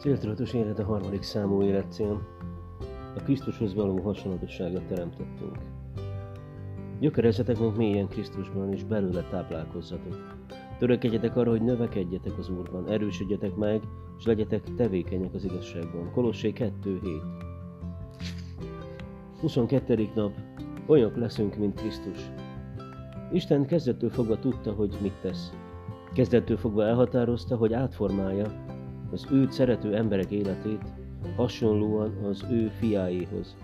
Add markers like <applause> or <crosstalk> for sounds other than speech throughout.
Céltudatos élet a harmadik számú életcél. A Krisztushoz való hasonlatosságot teremtettünk. Gyökerezzetek meg mélyen Krisztusban, és belőle táplálkozzatok. Törekedjetek arra, hogy növekedjetek az Úrban, erősödjetek meg, és legyetek tevékenyek az igazságban. Kolossé 2.7 22. nap. Olyanok leszünk, mint Krisztus. Isten kezdettől fogva tudta, hogy mit tesz. Kezdettől fogva elhatározta, hogy átformálja az őt szerető emberek életét hasonlóan az ő fiáéhoz.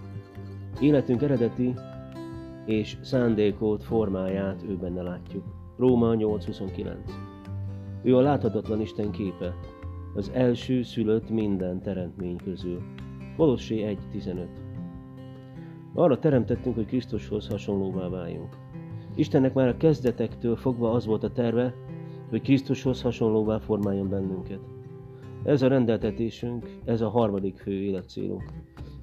Életünk eredeti és szándékolt formáját ő benne látjuk. Róma 8.29 Ő a láthatatlan Isten képe, az első szülött minden teremtmény közül. Kolossé 1.15 Arra teremtettünk, hogy Krisztushoz hasonlóvá váljunk. Istennek már a kezdetektől fogva az volt a terve, hogy Krisztushoz hasonlóvá formáljon bennünket. Ez a rendeltetésünk, ez a harmadik fő életcélunk.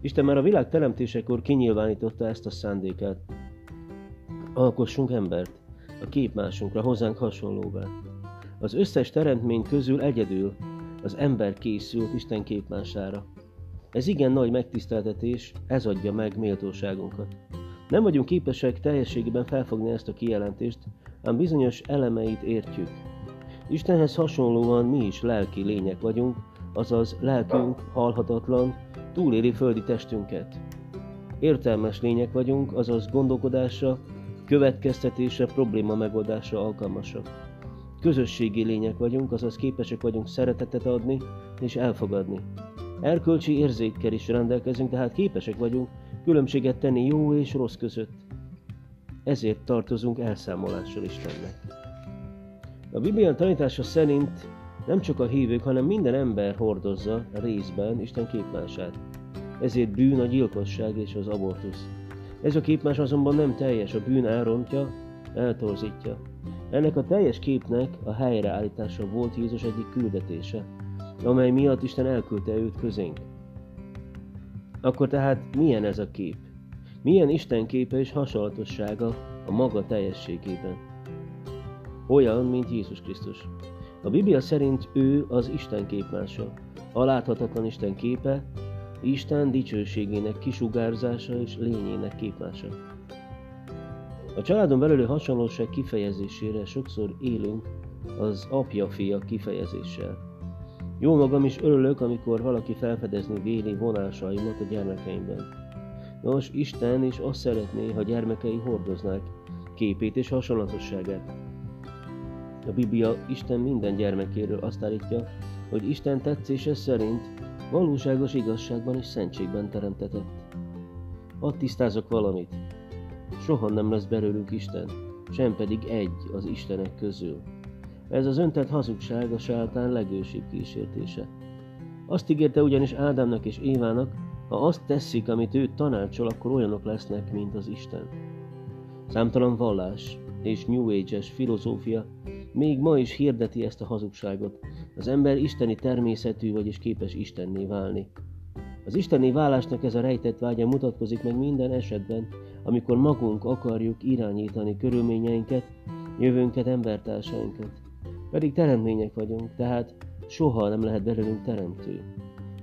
Isten már a világ teremtésekor kinyilvánította ezt a szándékát. Alkossunk embert, a képmásunkra, hozzánk hasonlóvá. Az összes teremtmény közül egyedül az ember készült Isten képmására. Ez igen nagy megtiszteltetés, ez adja meg méltóságunkat. Nem vagyunk képesek teljességében felfogni ezt a kijelentést, ám bizonyos elemeit értjük. Istenhez hasonlóan mi is lelki lények vagyunk, azaz lelkünk halhatatlan, túléri földi testünket. Értelmes lények vagyunk, azaz gondolkodásra, következtetésre, probléma megoldásra alkalmasak. Közösségi lények vagyunk, azaz képesek vagyunk szeretetet adni és elfogadni. Erkölcsi érzékkel is rendelkezünk, tehát képesek vagyunk különbséget tenni jó és rossz között. Ezért tartozunk elszámolással Istennek. A Biblia tanítása szerint nem csak a hívők, hanem minden ember hordozza részben Isten képmását. Ezért bűn a gyilkosság és az abortusz. Ez a képmás azonban nem teljes, a bűn elrontja, eltorzítja. Ennek a teljes képnek a helyreállítása volt Jézus egyik küldetése, amely miatt Isten elküldte őt közénk. Akkor tehát milyen ez a kép? Milyen Isten képe és hasonlatossága a maga teljességében? Olyan, mint Jézus Krisztus. A Biblia szerint ő az Isten képmása, a láthatatlan Isten képe, Isten dicsőségének kisugárzása és lényének képmása. A családon belüli hasonlóság kifejezésére sokszor élünk az apja-fia kifejezéssel. Jó magam is örülök, amikor valaki felfedezni véli vonásaimat a gyermekeimben. Nos, Isten is azt szeretné, ha gyermekei hordoznák képét és hasonlatosságát. A Biblia Isten minden gyermekéről azt állítja, hogy Isten tetszése szerint valóságos igazságban és szentségben teremtetett. Hadd tisztázok valamit. Soha nem lesz belőlünk Isten, sem pedig egy az Istenek közül. Ez az öntett hazugság a sátán legősibb kísértése. Azt ígérte ugyanis Ádámnak és Évának, ha azt teszik, amit ő tanácsol, akkor olyanok lesznek, mint az Isten. Számtalan vallás és New Age-es filozófia még ma is hirdeti ezt a hazugságot. Az ember isteni természetű, vagyis képes Istenné válni. Az isteni válásnak ez a rejtett vágya mutatkozik meg minden esetben, amikor magunk akarjuk irányítani körülményeinket, jövőnket, embertársainkat. Pedig teremtmények vagyunk, tehát soha nem lehet belőlünk teremtő.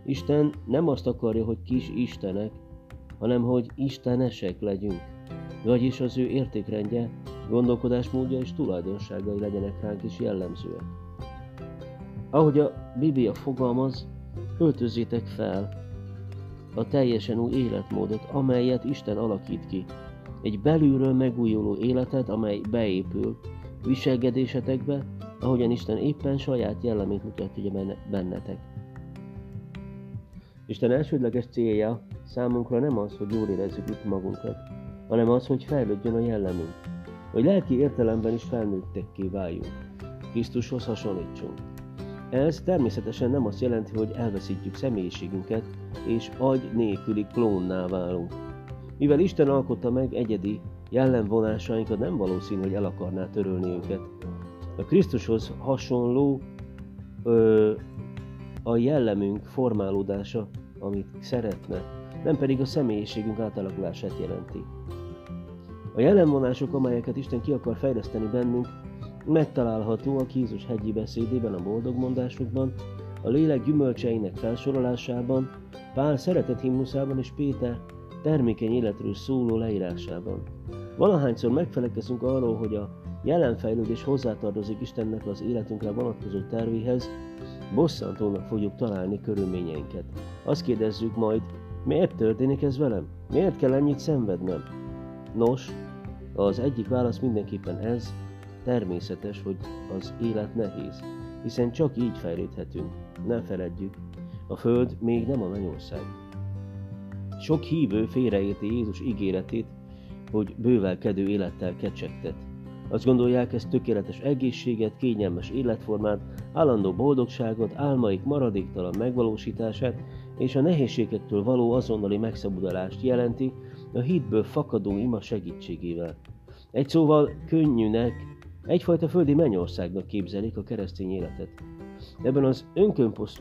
Isten nem azt akarja, hogy kis istenek, hanem hogy istenesek legyünk. Vagyis az ő értékrendje, gondolkodásmódja és tulajdonságai legyenek ránk is jellemzőek. Ahogy a Biblia fogalmaz, öltözzétek fel a teljesen új életmódot, amelyet Isten alakít ki. Egy belülről megújuló életet, amely beépül viselkedésetekbe, ahogyan Isten éppen saját jellemét mutatja bennetek. Isten elsődleges célja számunkra nem az, hogy jól érezzük itt magunkat, hanem az, hogy fejlődjön a jellemünk, hogy lelki értelemben is felnőttekké váljunk, Krisztushoz hasonlítsunk. Ez természetesen nem azt jelenti, hogy elveszítjük személyiségünket, és agy nélküli klónná válunk. Mivel Isten alkotta meg egyedi jellemvonásainkat, nem valószínű, hogy el akarná törölni őket. A Krisztushoz hasonló ö, a jellemünk formálódása, amit szeretne, nem pedig a személyiségünk átalakulását jelenti. A jelenvonások, amelyeket Isten ki akar fejleszteni bennünk, megtalálható a Jézus hegyi beszédében, a boldog mondásokban, a lélek gyümölcseinek felsorolásában, Pál szeretett himnuszában és Péter termékeny életről szóló leírásában. Valahányszor megfelekezünk arról, hogy a jelen fejlődés hozzátartozik Istennek az életünkre vonatkozó tervéhez, bosszantónak fogjuk találni körülményeinket. Azt kérdezzük majd, miért történik ez velem? Miért kell ennyit szenvednem? Nos, az egyik válasz mindenképpen ez, természetes, hogy az élet nehéz, hiszen csak így fejlődhetünk. Ne feledjük, a Föld még nem a mennyország. Sok hívő félreérti Jézus ígéretét, hogy bővelkedő élettel kecsegtet. Azt gondolják, ez tökéletes egészséget, kényelmes életformát, állandó boldogságot, álmaik maradéktalan megvalósítását és a nehézségektől való azonnali megszabadulást jelenti a hitből fakadó ima segítségével. Egy szóval könnyűnek, egyfajta földi mennyországnak képzelik a keresztény életet. Ebben az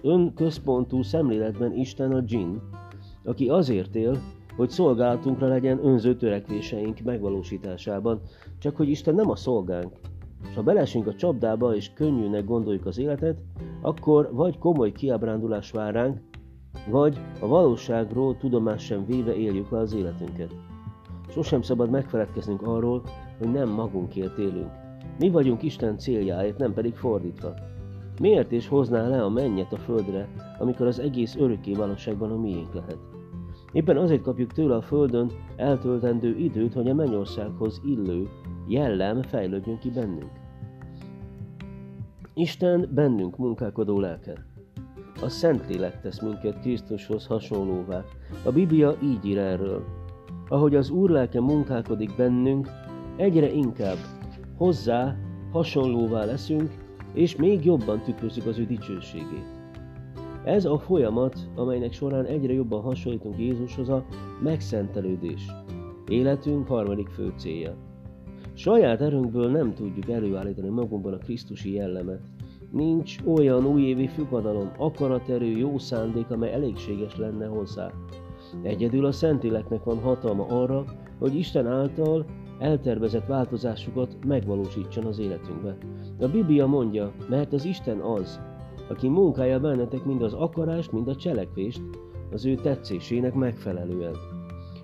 önközpontú szemléletben Isten a dzsin, aki azért él, hogy szolgálatunkra legyen önző törekvéseink megvalósításában, csak hogy Isten nem a szolgánk. És ha belesünk a csapdába és könnyűnek gondoljuk az életet, akkor vagy komoly kiábrándulás vár ránk, vagy a valóságról tudomás sem véve éljük le az életünket. Sosem szabad megfeledkeznünk arról, hogy nem magunkért élünk. Mi vagyunk Isten céljáért, nem pedig fordítva. Miért is hozná le a mennyet a földre, amikor az egész örökké valóságban a miénk lehet? Éppen azért kapjuk tőle a földön eltöltendő időt, hogy a mennyországhoz illő jellem fejlődjön ki bennünk. Isten bennünk munkálkodó lelke. A Szentlélek tesz minket Krisztushoz hasonlóvá. A Biblia így ír erről. Ahogy az Úr lelke munkálkodik bennünk, egyre inkább hozzá hasonlóvá leszünk, és még jobban tükrözzük az ő dicsőségét. Ez a folyamat, amelynek során egyre jobban hasonlítunk Jézushoz a megszentelődés, életünk harmadik fő célja. Saját erőnkből nem tudjuk előállítani magunkban a Krisztusi jellemet. Nincs olyan újévi fogadalom, akaraterő, jó szándék, amely elégséges lenne hozzá. Egyedül a Szentléleknek van hatalma arra, hogy Isten által eltervezett változásukat megvalósítson az életünkbe. A Biblia mondja, mert az Isten az, aki munkálja bennetek mind az akarást, mind a cselekvést, az ő tetszésének megfelelően.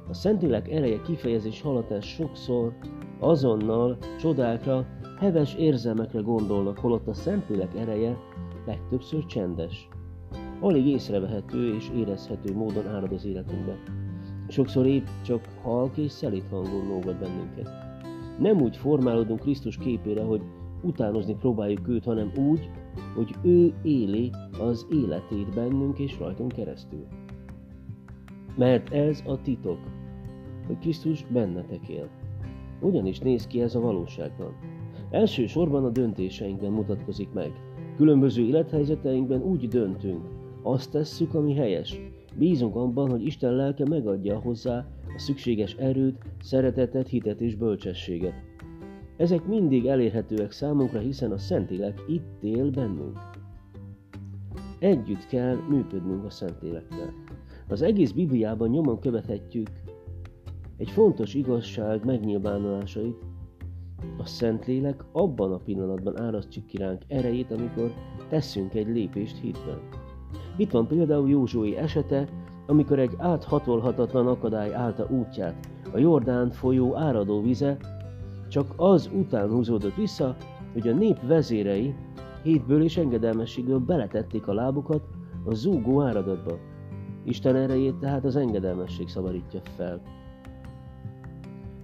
A Szentlélek ereje kifejezés halatán sokszor azonnal csodákra, heves érzelmekre gondolnak, holott a Szentlélek ereje legtöbbször csendes. Alig észrevehető és érezhető módon árad az életünkbe. Sokszor épp csak halk és szelít hangon nógad bennünket. Nem úgy formálódunk Krisztus képére, hogy utánozni próbáljuk őt, hanem úgy, hogy ő éli az életét bennünk és rajtunk keresztül. Mert ez a titok, hogy Krisztus bennetek él. Ugyanis néz ki ez a valóságban. Elsősorban a döntéseinkben mutatkozik meg. Különböző élethelyzeteinkben úgy döntünk, azt tesszük, ami helyes. Bízunk abban, hogy Isten lelke megadja hozzá a szükséges erőt, szeretetet, hitet és bölcsességet. Ezek mindig elérhetőek számunkra, hiszen a Szentlélek itt él bennünk. Együtt kell működnünk a Szentlélekkel. Az egész Bibliában nyomon követhetjük egy fontos igazság megnyilvánulásait. A Szentlélek abban a pillanatban árasztjuk ki ránk erejét, amikor teszünk egy lépést hitben. Itt van például Józsué esete, amikor egy áthatolhatatlan akadály állta útját, a Jordán folyó áradó vize, csak az után húzódott vissza, hogy a nép vezérei hétből és engedelmességből beletették a lábukat a zúgó áradatba. Isten erejét tehát az engedelmesség szabadítja fel.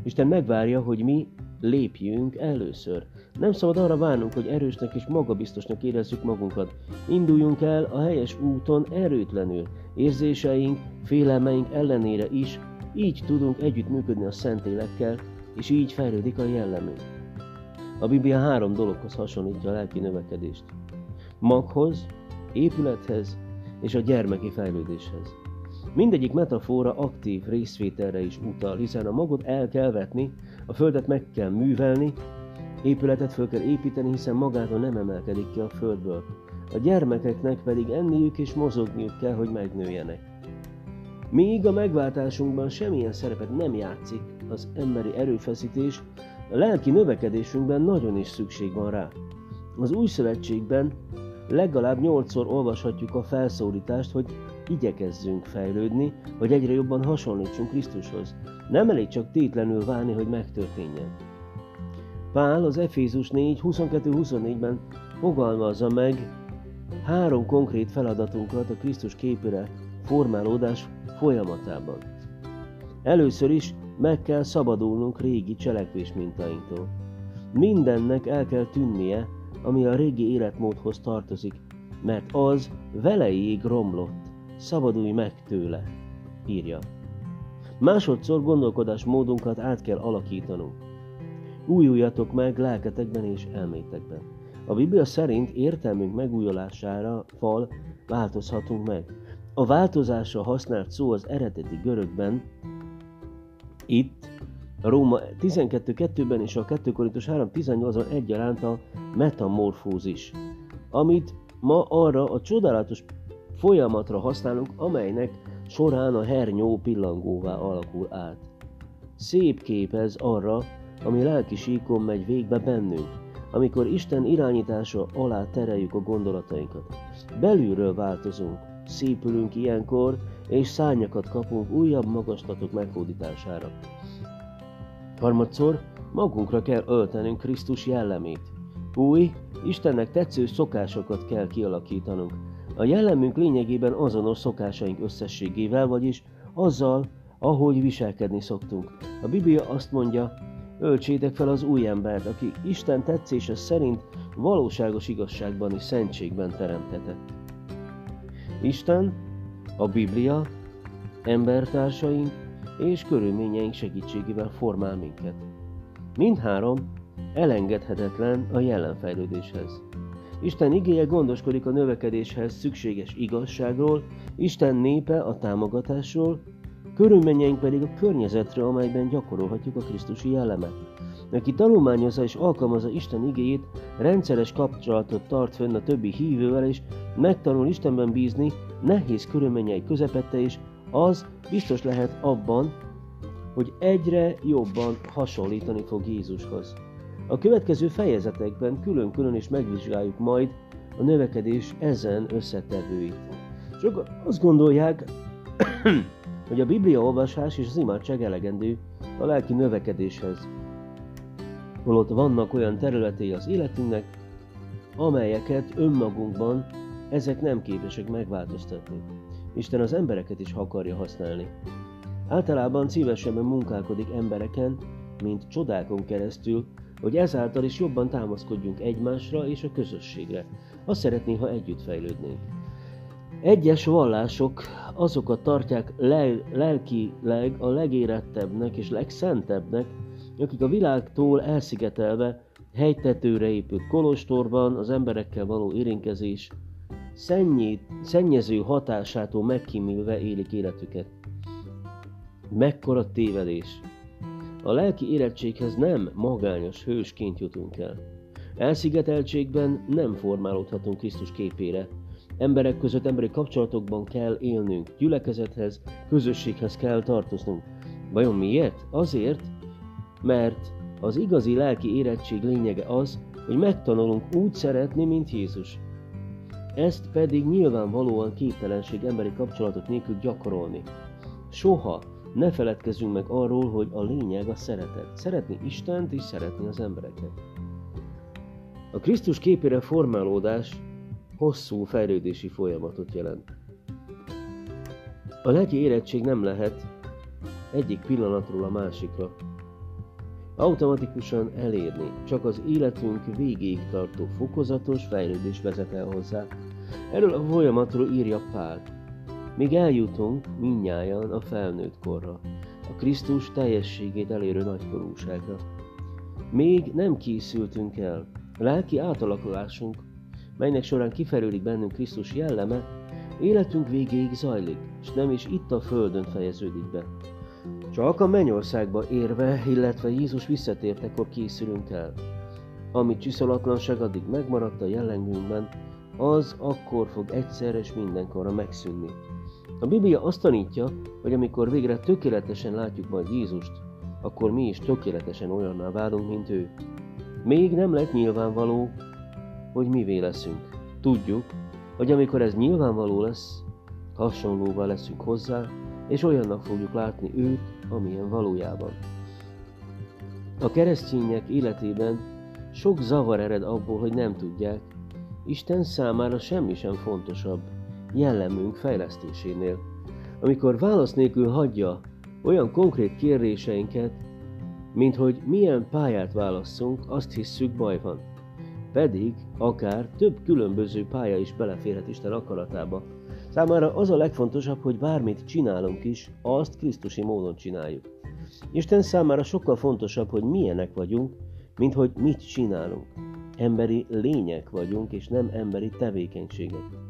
Isten megvárja, hogy mi lépjünk először. Nem szabad arra várnunk, hogy erősnek és magabiztosnak érezzük magunkat. Induljunk el a helyes úton erőtlenül, érzéseink, félelmeink ellenére is, így tudunk együttműködni a Szentélekkel, és így fejlődik a jellemünk. A Biblia három dologhoz hasonlítja a lelki növekedést. Maghoz, épülethez és a gyermeki fejlődéshez. Mindegyik metafora aktív részvételre is utal, hiszen a magot el kell vetni, a földet meg kell művelni, épületet föl kell építeni, hiszen magától nem emelkedik ki a földből. A gyermekeknek pedig enniük és mozogniuk kell, hogy megnőjenek. Míg a megváltásunkban semmilyen szerepet nem játszik az emberi erőfeszítés, a lelki növekedésünkben nagyon is szükség van rá. Az új szövetségben legalább nyolcszor olvashatjuk a felszólítást, hogy igyekezzünk fejlődni, hogy egyre jobban hasonlítsunk Krisztushoz. Nem elég csak tétlenül várni, hogy megtörténjen. Pál az Efézus 4, 22-24-ben fogalmazza meg három konkrét feladatunkat a Krisztus képére formálódás folyamatában. Először is meg kell szabadulnunk régi cselekvés mintáinktól. Mindennek el kell tűnnie, ami a régi életmódhoz tartozik, mert az veleig romlott. Szabadulj meg tőle, írja. Másodszor gondolkodásmódunkat át kell alakítanunk. Újuljatok meg lelketekben és elmétekben. A Biblia szerint értelmünk megújulására fal változhatunk meg. A változásra használt szó az eredeti görögben itt Róma 12.2-ben és a 2 Korintus 3.18-ban egyaránt a metamorfózis, amit ma arra a csodálatos folyamatra használunk, amelynek során a hernyó pillangóvá alakul át. Szép kép ez arra, ami lelki síkon megy végbe bennünk, amikor Isten irányítása alá tereljük a gondolatainkat. Belülről változunk, szépülünk ilyenkor, és szárnyakat kapunk újabb magaslatok meghódítására. Harmadszor magunkra kell öltenünk Krisztus jellemét. Új, Istennek tetsző szokásokat kell kialakítanunk. A jellemünk lényegében azonos szokásaink összességével, vagyis azzal, ahogy viselkedni szoktunk. A Biblia azt mondja, öltsétek fel az új embert, aki Isten tetszése szerint valóságos igazságban és szentségben teremtetett. Isten, a Biblia, embertársaink és körülményeink segítségével formál minket. Mindhárom elengedhetetlen a jelenfejlődéshez. Isten igéje gondoskodik a növekedéshez szükséges igazságról, Isten népe a támogatásról, körülményeink pedig a környezetre, amelyben gyakorolhatjuk a Krisztusi jellemet. Aki tanulmányozza és alkalmazza Isten igéjét, rendszeres kapcsolatot tart fönn a többi hívővel, és megtanul Istenben bízni, nehéz körülményei közepette is, az biztos lehet abban, hogy egyre jobban hasonlítani fog Jézushoz. A következő fejezetekben külön-külön is megvizsgáljuk majd a növekedés ezen összetevőit. Sokan azt gondolják, <coughs> hogy a Biblia olvasás és az imádság elegendő a lelki növekedéshez. Holott vannak olyan területei az életünknek, amelyeket önmagunkban ezek nem képesek megváltoztatni. Isten az embereket is akarja használni. Általában szívesebben munkálkodik embereken, mint csodákon keresztül, hogy ezáltal is jobban támaszkodjunk egymásra és a közösségre. Azt szeretné, ha együtt fejlődnénk. Egyes vallások azokat tartják lel- lelkileg a legérettebbnek és legszentebbnek, akik a világtól elszigetelve helytetőre épült kolostorban az emberekkel való érinkezés szennyét, szennyező hatásától megkímülve élik életüket. Mekkora tévedés! A lelki érettséghez nem magányos hősként jutunk el. Elszigeteltségben nem formálódhatunk Krisztus képére, Emberek között emberi kapcsolatokban kell élnünk, gyülekezethez, közösséghez kell tartoznunk. Vajon miért? Azért, mert az igazi lelki érettség lényege az, hogy megtanulunk úgy szeretni, mint Jézus. Ezt pedig nyilvánvalóan képtelenség emberi kapcsolatok nélkül gyakorolni. Soha ne feledkezzünk meg arról, hogy a lényeg a szeretet. Szeretni Istent és szeretni az embereket. A Krisztus képére formálódás hosszú fejlődési folyamatot jelent. A lelki érettség nem lehet egyik pillanatról a másikra automatikusan elérni, csak az életünk végéig tartó fokozatos fejlődés vezet el hozzá. Erről a folyamatról írja Pál. Míg eljutunk minnyáján a felnőtt korra, a Krisztus teljességét elérő nagykorúságra. Még nem készültünk el. Lelki átalakulásunk melynek során kifejlődik bennünk Krisztus jelleme, életünk végéig zajlik, és nem is itt a földön fejeződik be. Csak a mennyországba érve, illetve Jézus visszatértekor készülünk el. Ami csiszolatlanság addig megmaradt a jellengünkben, az akkor fog egyszerre és mindenkorra megszűnni. A Biblia azt tanítja, hogy amikor végre tökéletesen látjuk majd Jézust, akkor mi is tökéletesen olyanná válunk, mint ő. Még nem lett nyilvánvaló, hogy mivé leszünk. Tudjuk, hogy amikor ez nyilvánvaló lesz, hasonlóval leszünk hozzá, és olyannak fogjuk látni őt, amilyen valójában. A keresztények életében sok zavar ered abból, hogy nem tudják, Isten számára semmi sem fontosabb jellemünk fejlesztésénél. Amikor válasz nélkül hagyja olyan konkrét kérdéseinket, mint hogy milyen pályát válasszunk, azt hisszük baj van. Pedig akár több különböző pálya is beleférhet Isten akaratába. Számára az a legfontosabb, hogy bármit csinálunk is, azt Krisztusi módon csináljuk. Isten számára sokkal fontosabb, hogy milyenek vagyunk, mint hogy mit csinálunk. Emberi lények vagyunk, és nem emberi tevékenységek.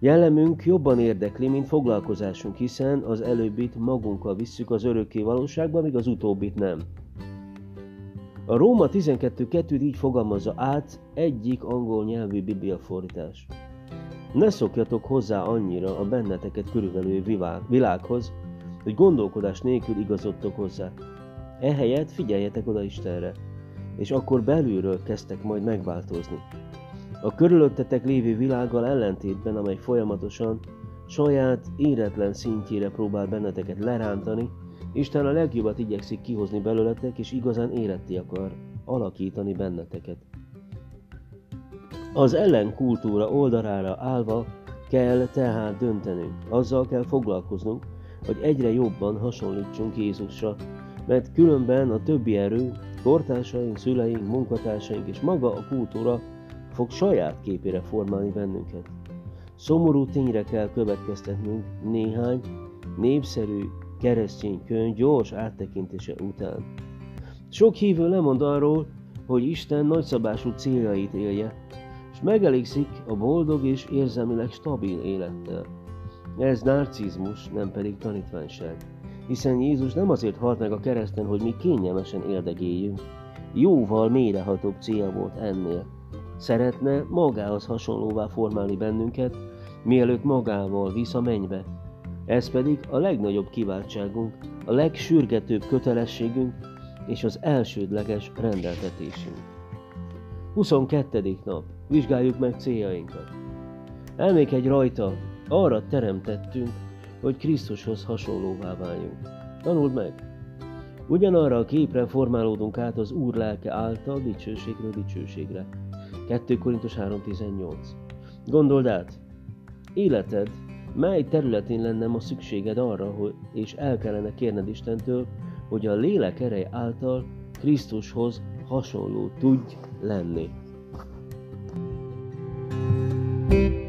Jellemünk jobban érdekli, mint foglalkozásunk, hiszen az előbbit magunkkal visszük az örökké valóságba, míg az utóbbit nem. A Róma 12.2 így fogalmazza át egyik angol nyelvű bibliafordítás. Ne szokjatok hozzá annyira a benneteket körülvelő világhoz, hogy gondolkodás nélkül igazodtok hozzá. Ehelyett figyeljetek oda Istenre, és akkor belülről kezdtek majd megváltozni. A körülöttetek lévő világgal ellentétben, amely folyamatosan saját éretlen szintjére próbál benneteket lerántani, Isten a legjobbat igyekszik kihozni belőletek, és igazán éretté akar alakítani benneteket. Az ellenkultúra oldalára állva kell tehát döntenünk, azzal kell foglalkoznunk, hogy egyre jobban hasonlítsunk Jézusra, mert különben a többi erő, kortársaink, szüleink, munkatársaink és maga a kultúra fog saját képére formálni bennünket. Szomorú tényre kell következtetnünk néhány népszerű keresztény könyv gyors áttekintése után. Sok hívő lemond arról, hogy Isten nagyszabású céljait élje, és megelégszik a boldog és érzelmileg stabil élettel. Ez narcizmus, nem pedig tanítványság. Hiszen Jézus nem azért halt meg a kereszten, hogy mi kényelmesen érdegéljünk. Jóval mélyrehatóbb célja volt ennél. Szeretne magához hasonlóvá formálni bennünket, mielőtt magával visz a mennybe. Ez pedig a legnagyobb kiváltságunk, a legsürgetőbb kötelességünk és az elsődleges rendeltetésünk. 22. nap. Vizsgáljuk meg céljainkat. Elmékedj rajta, arra teremtettünk, hogy Krisztushoz hasonlóvá váljunk. Tanuld meg! Ugyanarra a képre formálódunk át az Úr lelke által dicsőségről dicsőségre. 2 Korintus 3.18 Gondold át, életed mely területén lenne ma szükséged arra, hogy, és el kellene kérned Istentől, hogy a lélek erej által Krisztushoz hasonló tudj lenni. thank you